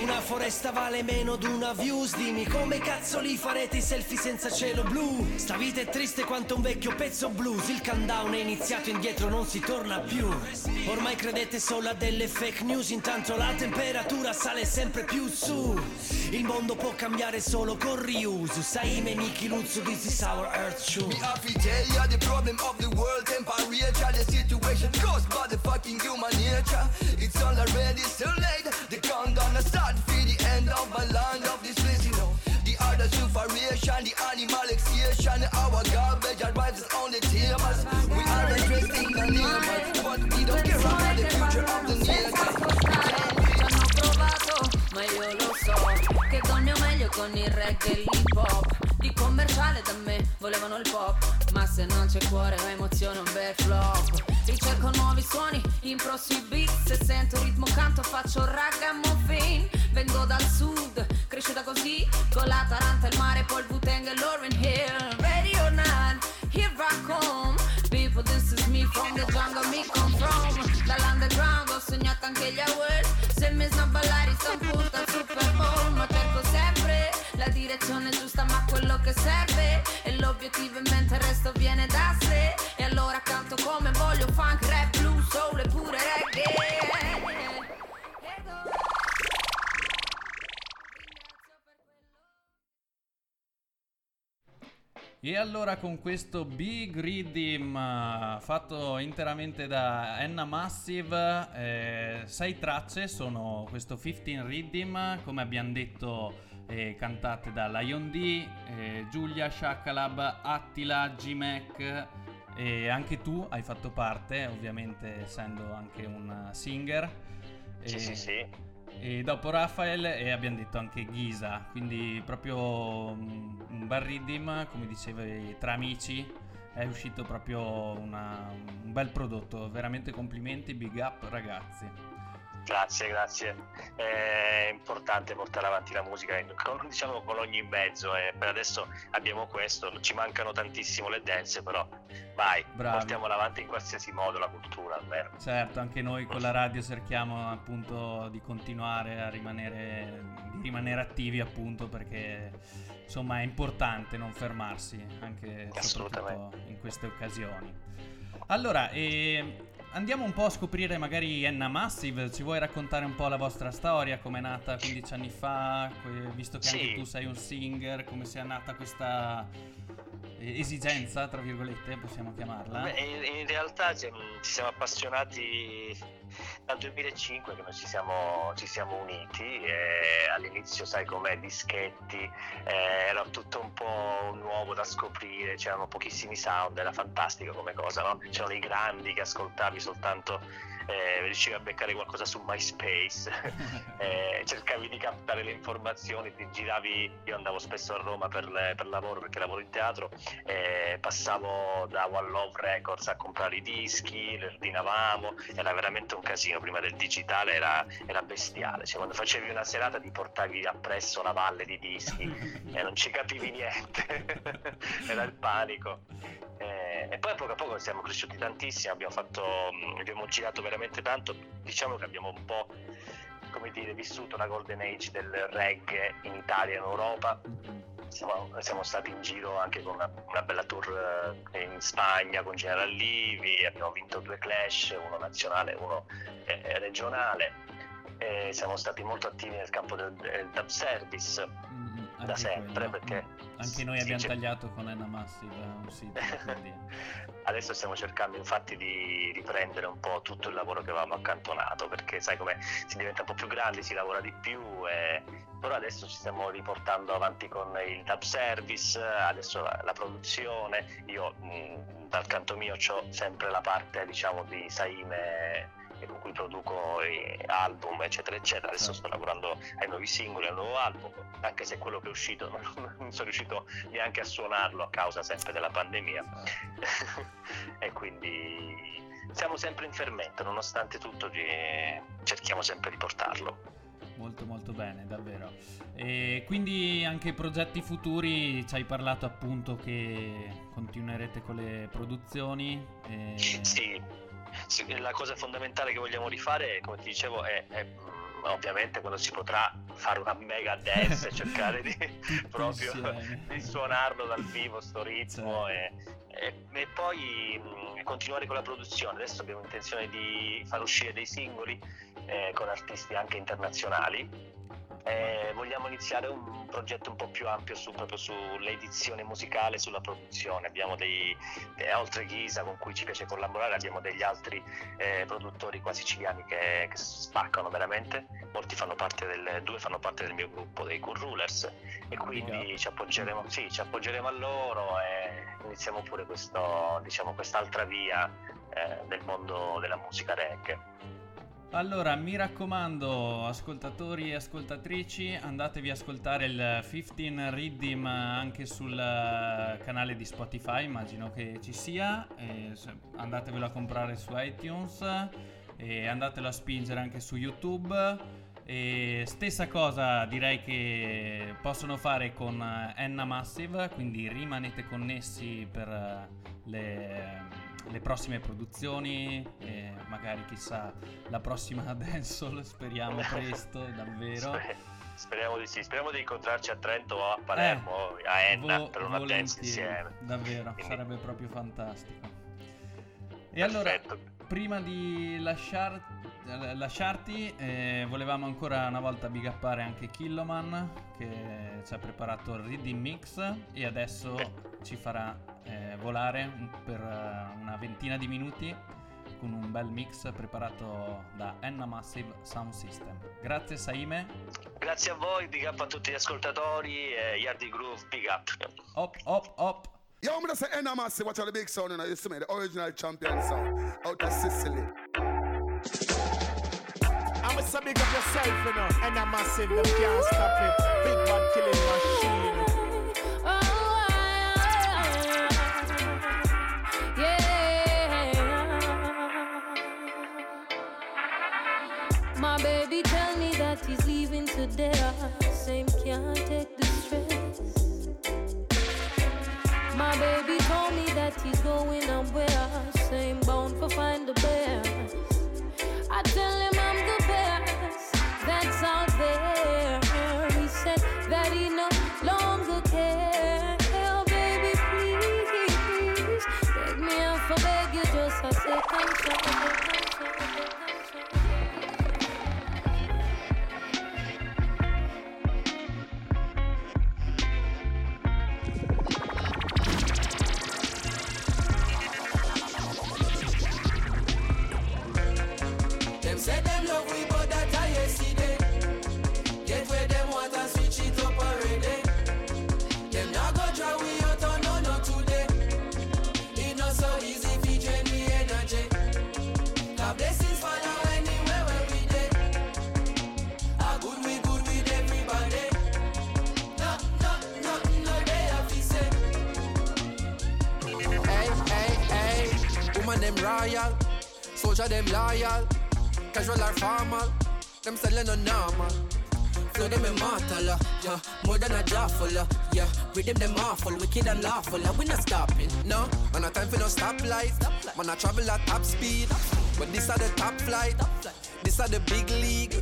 Una foresta vale meno di una views Dimmi come cazzo li farete i selfie senza cielo blu? Sta vita è triste quanto un vecchio pezzo blues. Il countdown è iniziato indietro non si torna più. Ormai credete solo a delle fake news Intanto la temperatura sale sempre più su. Il mondo può cambiare solo con riuso. Sai me Niki Luzzu this is our earth shoe Me have the problem of the world temperature The situation caused by the fucking human nature. It's already so late The countdown has started for the end of my land of this place, you know. The art of sufferation, the animal extinction Our garbage arrives on the tables We are addressing the neighbors But we don't care about the future of the provato, ma io lo so Che mio meglio con il reggae e l'hip hop? Di commerciale da me volevano il pop Ma se non c'è cuore o emozione un bel flop. Ricerco nuovi suoni, impro sui beat Se sento ritmo canto faccio ragamuffin Vengo dal sud, cresciuta così Con la Taranta, il mare, poi il Wu-Tang e Lauryn Hill. Ready or not, here I come. People, this is me from the jungle, me come from. Dall'underground ho sognato anche gli awards. Se mi sono ballare sto punto al Super Bowl. Ma cerco sempre la direzione giusta ma quello che serve E l'obiettivo in mente il resto viene da sé E allora con questo Big Rhythm eh, fatto interamente da Enna Massive, eh, sei tracce sono questo 15 Rhythm, come abbiamo detto eh, cantate da Lion D, eh, Giulia, Shakalab, Attila, G-Mac e anche tu hai fatto parte, ovviamente essendo anche un singer. Sì, sì, sì. E dopo Rafael e abbiamo detto anche Ghisa, quindi proprio mm, un bel rhythm, come dicevi, tra amici è uscito proprio una- un bel prodotto, veramente complimenti, big up ragazzi. Grazie, grazie. È importante portare avanti la musica, con, diciamo con ogni mezzo. E per adesso abbiamo questo, ci mancano tantissimo le dance, però vai, Bravi. portiamola avanti in qualsiasi modo la cultura, almeno. Certo, anche noi con la radio cerchiamo appunto di continuare a rimanere, di rimanere attivi appunto perché insomma è importante non fermarsi anche in queste occasioni. Allora, eh, andiamo un po' a scoprire magari Enna Massive, ci vuoi raccontare un po' la vostra storia, come è nata 15 anni fa, visto che anche Sì. tu sei un singer, come sia nata questa esigenza, tra virgolette, possiamo chiamarla? Beh, in, in realtà ci siamo appassionati dal 2005 che noi ci siamo, ci siamo uniti all'inizio sai com'è dischetti eh, era tutto un po' nuovo da scoprire c'erano pochissimi sound era fantastico come cosa no? c'erano i grandi che ascoltavi soltanto eh, riuscivi a beccare qualcosa su MySpace [LAUGHS] eh, cercavi di captare le informazioni ti giravi io andavo spesso a Roma per, per lavoro perché lavoro in teatro eh, passavo da One Love Records a comprare i dischi, li ordinavamo, era veramente un casino, prima del digitale era, era bestiale, cioè, quando facevi una serata ti portavi appresso la valle di dischi [LAUGHS] e non ci capivi niente, [LAUGHS] era il panico. Eh, e poi a poco a poco siamo cresciuti tantissimo, abbiamo, fatto, mh, abbiamo girato veramente tanto, diciamo che abbiamo un po' come dire, vissuto la golden age del reggae in Italia e in Europa. Siamo, siamo stati in giro anche con una, una bella tour eh, in Spagna con General Livi, abbiamo vinto due clash, uno nazionale e uno eh, regionale. E siamo stati molto attivi nel campo del, del dub service da sempre quello. perché Anche noi abbiamo c'è- tagliato con Enna Massive eh, un sito, [LAUGHS] quindi... Adesso stiamo cercando infatti di riprendere un po' tutto il lavoro che avevamo accantonato perché sai come si diventa un po' più grandi, si lavora di più e... però adesso ci stiamo riportando avanti con il dub service, adesso la, la produzione, io mh, dal canto mio ho sempre la parte diciamo di Saime e con cui produco i album eccetera eccetera. Adesso sto lavorando ai nuovi singoli al nuovo album anche se quello che è uscito [LAUGHS] non, sono riuscito neanche a suonarlo a causa sempre della pandemia. [LAUGHS] E quindi siamo sempre in fermento nonostante tutto cerchiamo sempre di portarlo. Molto molto bene, davvero. E quindi anche progetti futuri, ci hai parlato appunto che continuerete con le produzioni. e- sì, la cosa fondamentale che vogliamo rifare, come ti dicevo, è, è, ovviamente quando si potrà fare una mega dance e cercare di [LAUGHS] [LAUGHS] proprio di suonarlo dal vivo sto ritmo e, e- e poi mh, continuare con la produzione. Adesso abbiamo intenzione di far uscire dei singoli eh, con artisti anche internazionali. Eh, vogliamo iniziare un progetto un po' più ampio su, proprio sull'edizione musicale, sulla produzione. Abbiamo dei, eh, oltre Ghisa con cui ci piace collaborare, abbiamo degli altri eh, produttori qua siciliani che, che spaccano veramente. Molti fanno parte del, due fanno parte del mio gruppo dei Cool Rulers e quindi ci appoggeremo, sì, ci appoggeremo a loro e iniziamo pure questo, diciamo, quest'altra via eh, del mondo della musica reggae. Allora, mi raccomando, ascoltatori e ascoltatrici, andatevi a ascoltare il 15 Riddim anche sul eh, canale di Spotify, immagino che ci sia. e andatevelo a comprare su iTunes e andatelo a spingere anche su YouTube. E stessa cosa direi che possono fare con eh, Enna Massive, quindi rimanete connessi per eh, le, le prossime produzioni e magari chissà la prossima [LAUGHS] dancehall, speriamo presto, [LAUGHS] davvero. Sper- Speriamo di sì, speriamo di incontrarci a Trento o a Palermo, a Enna, Eh, Vo- per una dance insieme. Davvero, sarebbe proprio fantastico. E allora, prima di lasciar- eh, lasciarti, eh, volevamo ancora una volta big uppare anche Killoman che ci ha preparato il Reading Mix e adesso ci farà eh, volare per eh, una ventina di minuti con un bel mix preparato da Enna Massive Sound System. Grazie Saime. Grazie a voi, big up a tutti gli ascoltatori, e Yardi Groove, big up. Hop, hop, hop. Yo, I'm gonna say Enna Massive, watch out the big sound, you know, you see me, the original champion sound out of Sicily. I'ma say big up yourself, you know, and I'm massive, them can't stop it. Big bad killing machine. same can't take the stress. My baby told me that he's going somewhere, same bound for find a bear. Them soldier them loyal, casual or formal. Them selling no normal. Flow them immortal, uh, yeah. More than a jawful, uh, yeah. Rhythm them awful, wicked and lawful, we not stopping, no. Man, a time for no stoplight. Man, I travel at top speed. But this are the top flight. This are the big league.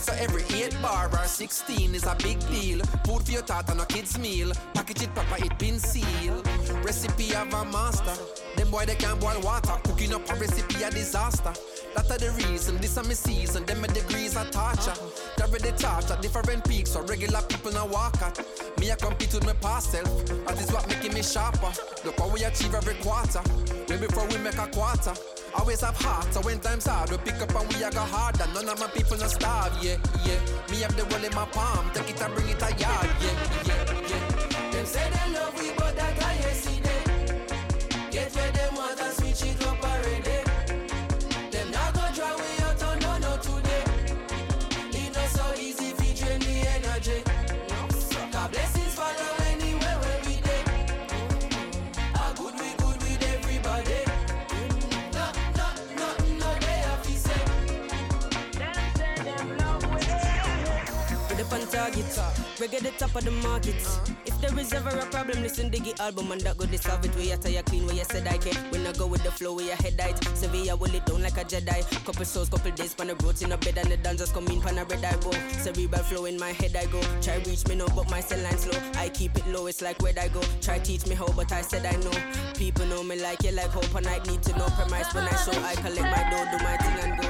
So every 8 bar or 16 is a big deal. Food for your thought and a kid's meal. Package it proper, it been sealed. Recipe of a master. Them boy they can't boil water. Cooking up a recipe a disaster. That are the reason, this are my season. Them my degrees are torture. Carry the torch at different peaks, so regular people now walk at. Me I compete with my past self. That is what making me sharper. Look how we achieve every quarter. Way before we make a quarter. Always have heart, so when times hard, we pick up and we a go harder. None of my people no starve, yeah, yeah. Me have the world in my palm, take it and bring it a yard, yeah, yeah, yeah. Them say they love we, but Reggae the top of the market. If there is ever a problem, listen Diggy album and that go dissolve it. We attire clean, where you said I can. When I go with the flow, where your head height. Sevilla will it down like a Jedi. Couple souls, couple days, pan a roads in a bed and the dancers come in, pan a red eye roll. Cerebral flow in my head I go. Try reach me now, but my cell line slow. I keep it low, it's like where I go. Try teach me how, but I said I know. People know me like you like hope and I need to know premise when I show. I collect my dough, do my thing and go.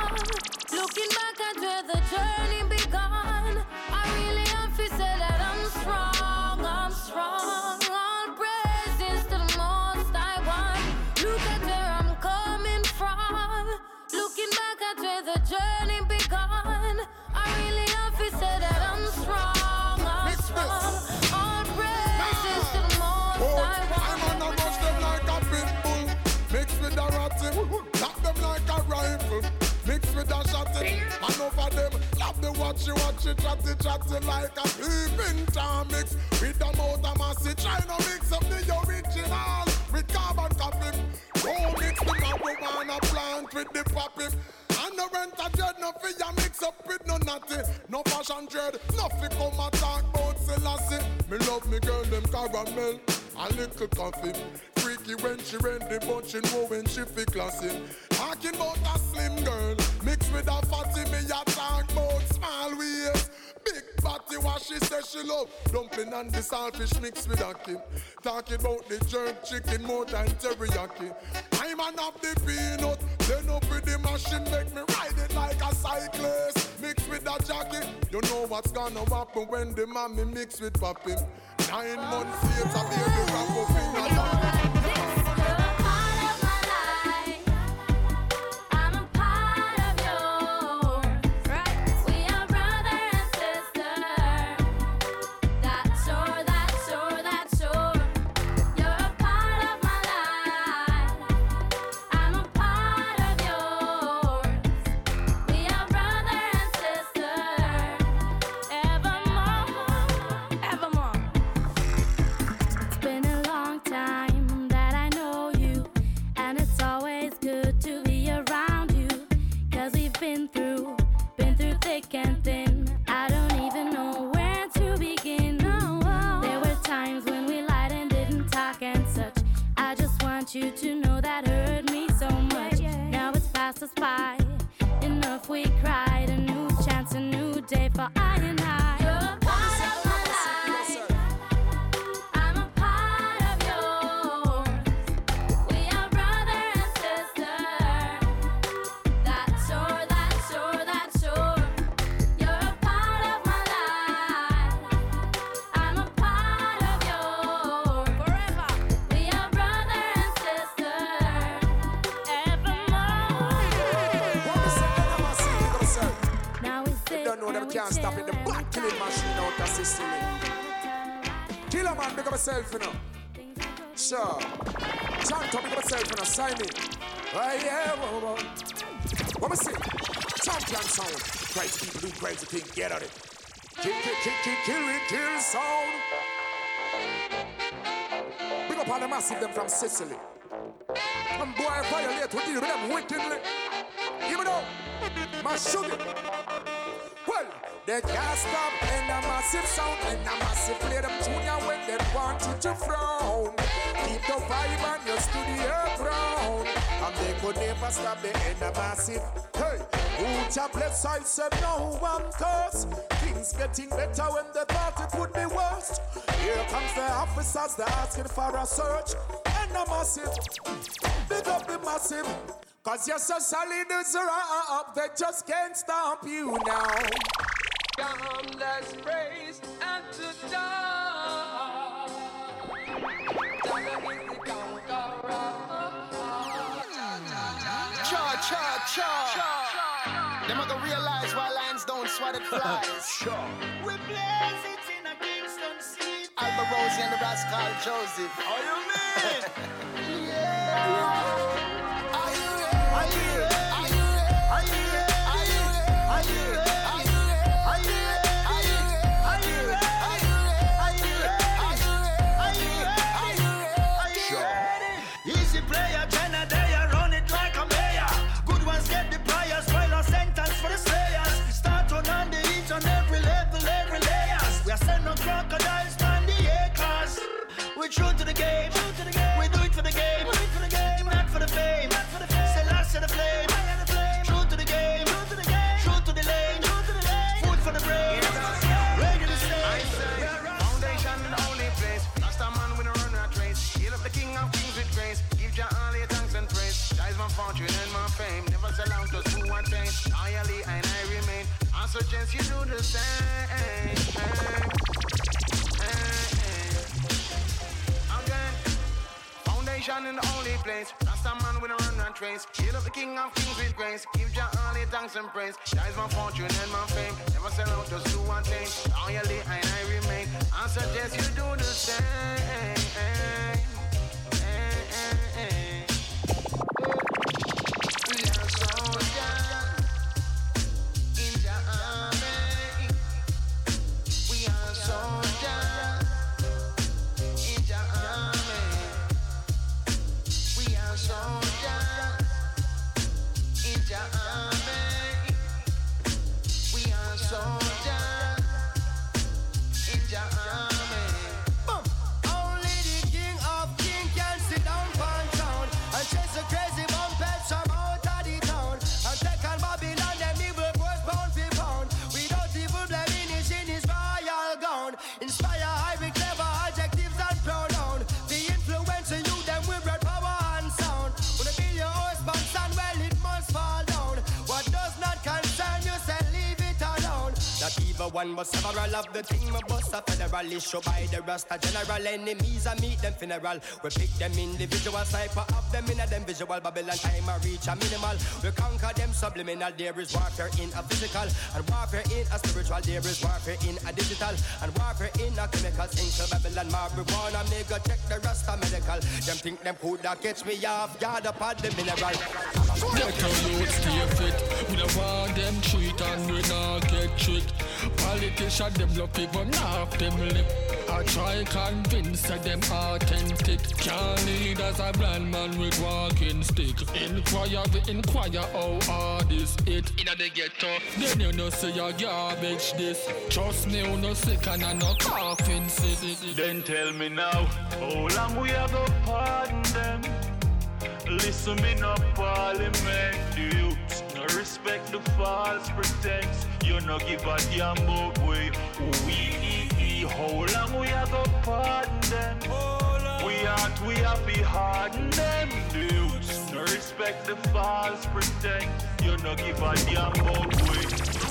Looking back at where the journey began, I really have to say that I'm strong, I'm strong. All praises to the most I want. Look at where I'm coming from. Looking back at where the journey began, I really have to say that I'm strong, I'm strong. All praises to the most oh, I I'm on a rush them like a pit bull, mixed with a ratty. Lock them like a rifle, mixed with a shotty. And over them, love the watchy watchy, chatty chatty like a peeping tom mix. With the motor massy, try to mix up the original with carbon copy. Don't mix the marijuana plant with the poppy. No rent a dread, no fear mix up with no natty. No fashion dread, no fi come a talk about Selassie. Me love me girl, them caramel, a little coffee. Freaky when she ready, but she know when she fi classy. Talking about a slim girl, mixed with a fatty, me a talk about small waist. Body, what she says she love. Dumpling and the saltfish mixed with a kid. Talking about the jerk chicken more than teriyaki. I'm an of the peanut. Then up with the machine, make me ride it like a cyclist. Mixed with a jacket. You know what's gonna happen when the mommy mix with papi. Nine months later, baby, wrap up in a been through, been through thick and thin. I don't even know where to begin. No, oh, there were times when we lied and didn't talk and such. I just want you to know that hurt me so much. Now it's past us by, enough we cried. Yourself, you know. Sure. Chant up, up yourself, you know. Sign me. Oh, yeah, whoa, whoa. What me see? Champion sound. Crazy people do crazy things. Get on it. Kill, kill, kill, kill, kill it, kill sound. Big up all the massive them from Sicily. Some boy violate, we deal with them wickedly. Me now. My sugar. They can't stop in a massive sound in a massive play them junior when they want you to frown. Keep the vibe on your studio ground. And they could never stop the in a massive. Hey, who chap left side said no one curse. Things getting better when they thought it would be worse. Here comes the officers, they're asking for a search. And a massive. Big up the massive. Cause you're so solid as a rock, they just can't stop you now. Come, praise and to die. Jaga is the conqueror. Cha cha cha. Them are gonna realize why lions don't swat at flies. [LAUGHS] We blaze it in a Kingston city. Alba Rosie and the Rascal Joseph. How you mean? [LAUGHS] yeah. Are in the only place. Rasta man with a run rat race. Heal up the king of kings with grace. Give Jah all your thanks and praise. That is my fortune and my fame. Never sell out to who attain. Loyally and I remain. I suggest you do the same. One but several of the team of bust a federal issue by the Rasta general enemies I meet them funeral. We pick them individual sniper of them in a them visual Babylon time I reach a minimal. We conquer them subliminal. There is warfare in a physical and warfare in a spiritual. There is warfare in a digital and warfare in a chemical. Into Babylon marijuana. Go check the Rasta medical. Them think them coulda catch me off guard upon the mineral. Let our youth stay fit. We don't want them treat and we not get tricked. Politicians them love people knock them lip. I try convince that them authentic. Can't lead as a blind man with walking stick. Inquire, we inquire how hard is it. In the ghetto, then you know say your garbage this. Trust me, you no sick and I no coughing sick. Then tell me now, how long we a go pardon them? listen me no parliament the youths no respect the false pretense you no give a damn about we we how long we a go pardon them. We out we happy harden them. The youths no respect the false pretend. you no give a damn about we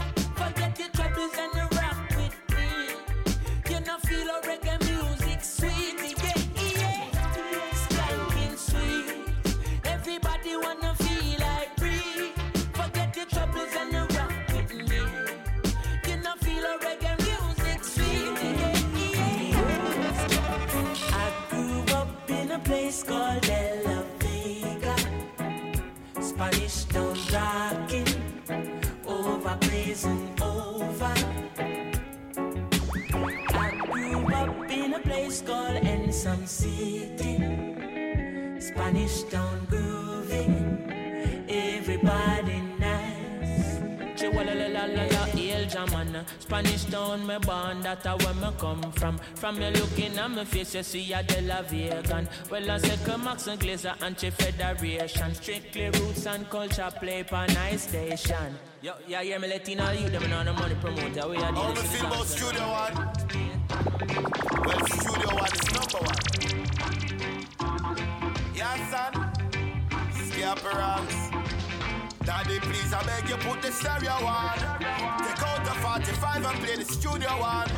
Feel a Spanish town grooving, everybody nice. Chihuahua, El Jaman, Spanish town, me born, that a where me come from. From you looking at my face, you see a De La Vegan. Well, I say come Max and Glazer, anti-federation. Strictly roots and culture play for nice station. Yo, yeah, yeah, me letting all you them know the money promoter. We are How dealing me with feel the about. Studio One? Well, Studio One is number one. Ranks. Daddy, please, I beg you, put the stereo on. Take out the 45 and play the studio one.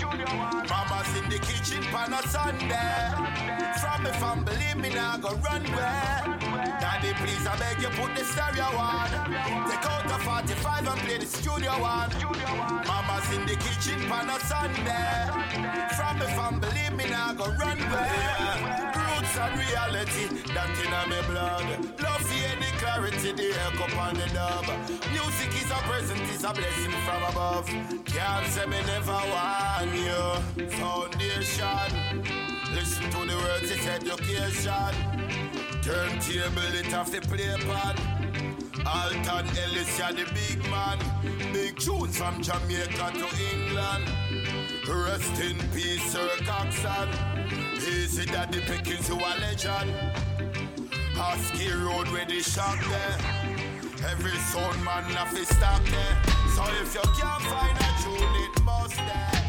Mama's in the kitchen pan a Sunday. From me fam, believe me now, go run where. Daddy, please, I beg you, put the stereo on. Take out the 45 and play the studio one. Mama's in the kitchen pan a Sunday. From me fam, believe me now, go run where. And reality, that in my blood. Love fear the clarity, the echo on the dub. Music is a present, is a blessing from above. Can't say me never want you. Foundation, listen to the words, it's education. Turntable, it off the play pan. Alton Ellis, yeah, the big man. Big tunes from Jamaica to England. Rest in peace, Sir Coxon. Easy that the pickings to a legend. Husky Road where the shop there. Every sound man have to stop there. So if you can't find a tune, it must there.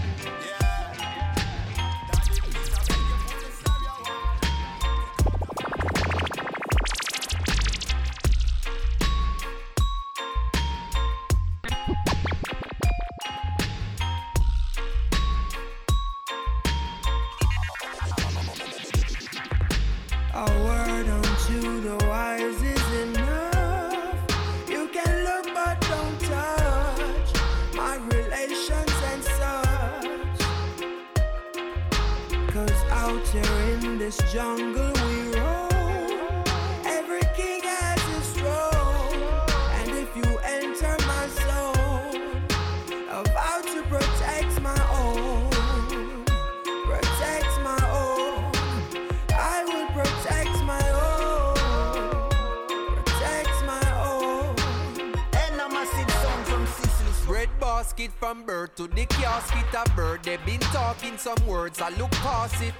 Some words, I look past it.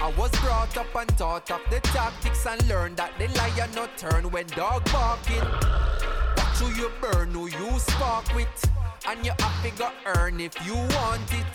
I was brought up and taught of the tactics and learned that the lion not turn when dog barking. Watch who you burn, who you spark with. And you have to go earn if you want it.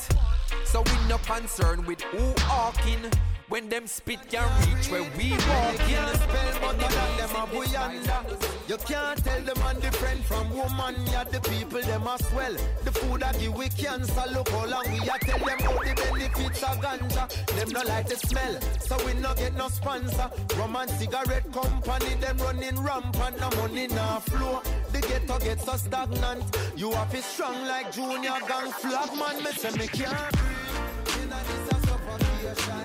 So we no concern with who hawking. When them spit can reach where we walk in. can't spell but none of them a boy under. You can't tell the man different from woman. Yeah, the people them a swell. The food I give we cancer. Look how long we a tell them all the benefits of ganja. Them no like the smell, so we no get no sponsor. Rum and cigarette company them running rampant. No money no flow. The ghetto gets so stagnant. You have to strong like junior gang flag man. Me say me can't breathe. Inna this a suffocation.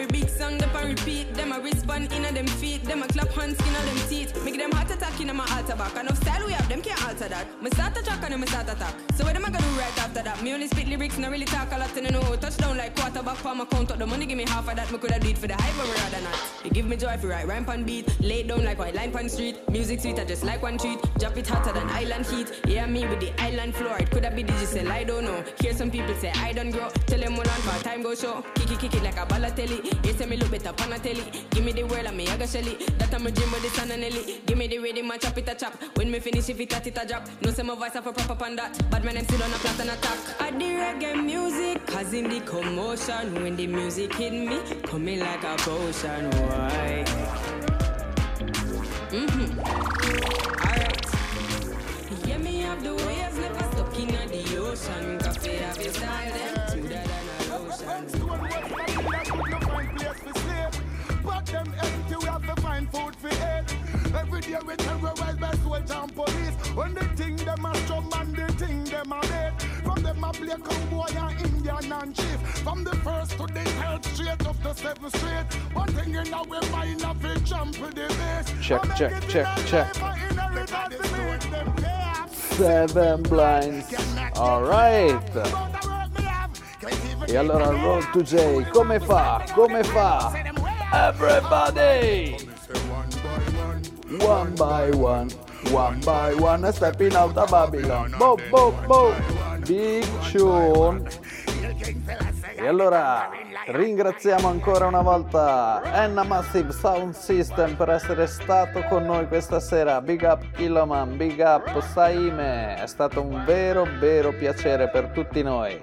Every big song them a repeat. Them a respond in a them feet. Them a clap hands on them teeth. Make them heart attack in my altar back. Enough style we have, them can't alter that. Me start a track and then me start attack. So what am I gonna do right after that? Me only spit lyrics, not really talk a lot and I know. Touchdown like quarterback for my count up the money. Give me half of that. Me coulda do it for the hype, but rather not. You give me joy if you write rhyme pan beat. Lay down like white line pan street. Music sweet, I just like one treat. Drop it hotter than island heat. Yeah, me with the island floor. It coulda be digital, I don't know. Hear some people say I don't grow. Tell them hold on for time go show. Kick it, kick it like a ballatelli. Say me look better pan a telly. Give me the world and me a go shelly. That I'm a dream with the sun and Ellie. Give me the rhythm and chop it a chop. When me finish if it at it a drop. No say my voice have a proper pan that. But man them still on a plot and attack. I the reggae music. Cause in the commotion. When the music hit me. Coming like a potion. Why? Mm-hmm. Alright. Yeah, me have the waves Every day we terrorize by soldiers and police. When they think them a strong man, they think them a dead. From them a play cowboy and Indian and chief. From the first to the third straight up to seventh street. One thing in our mind, I feel jump with the base. Check, check, check, check. of inheritance to make them pay. Seven Blinds. Alright. E allora Road to J, come fa? Come fa? Everybody! One by one, one by one, stepping out of Babylon. Bo, bo, bo. Big tune. E allora ringraziamo ancora una volta Enna Massive Sound System per essere stato con noi questa sera. Big up Kiloman, big up Saime, è stato un vero vero piacere per tutti noi.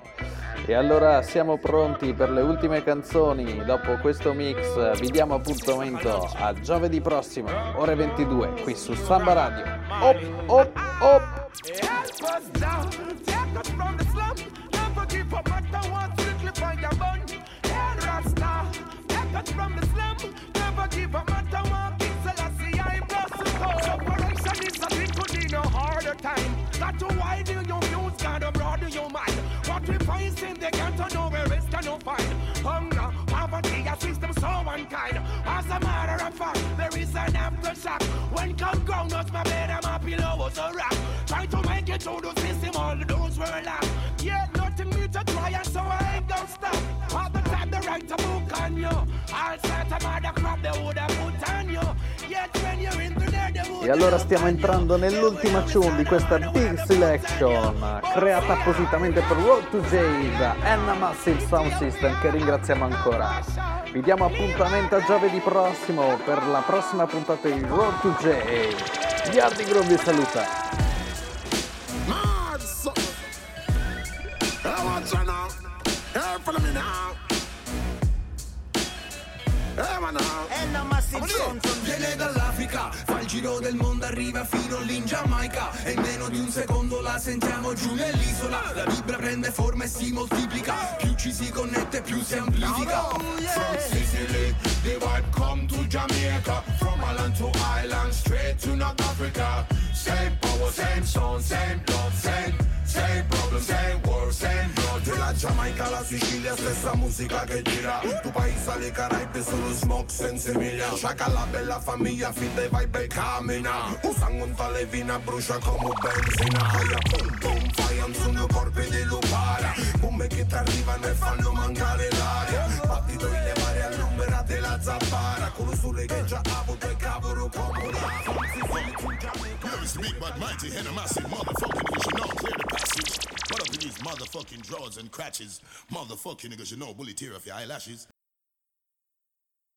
E allora siamo pronti per le ultime canzoni. Dopo questo mix vi diamo appuntamento a giovedì prossimo, ore 22, qui su Samba Radio. Op, op, op! Help us down, fact, there is an aftershock. When come groundnuts, my bed and my pillow was a rock. Try to make it through the system, all the doors were locked. Yeah, nothing me to try, and so I ain't gonna stop. All the time they write a book on you. All sorts of other crap they would have put E allora stiamo entrando nell'ultima tune di questa Big Selection creata appositamente per Road to J da Enna Massive Sound System che ringraziamo ancora. Vi diamo appuntamento a giovedì prossimo per la prossima puntata di Road to J. Yardi Groove vi saluta. Mad son. Hey, man now. Enna Massive Sound Viene dall'Africa, fa il giro del mondo, arriva fino lì in Giamaica E in meno di un secondo la sentiamo giù nell'isola La vibra prende forma e si moltiplica Più ci si connette più si amplifica From Sicily, the vibe come to Jamaica. From island to island, straight to North Africa. Same power, same sound, same love, same, same problem, same war, same blood. Della Giamaica alla Sicilia, stessa musica che gira. Tu paese alle Caraibe, solo smoke senza miglia. Sciacca la bella famiglia, fin dei vibe e cammina. Usano un tale vina, brucia come benzina. Aia, boom, boom, fai sono corpi di lupara. Bombe che ti arrivano e fanno mancare l'aria. Battito in levare all'ombra della zappara. Con lo sole che già avuto e cavolo Never speak but mighty, a massive motherfucking original, clear the passage. Up with these motherfucking draws and crotches? Motherfucking niggas, you know, bully tear off your eyelashes.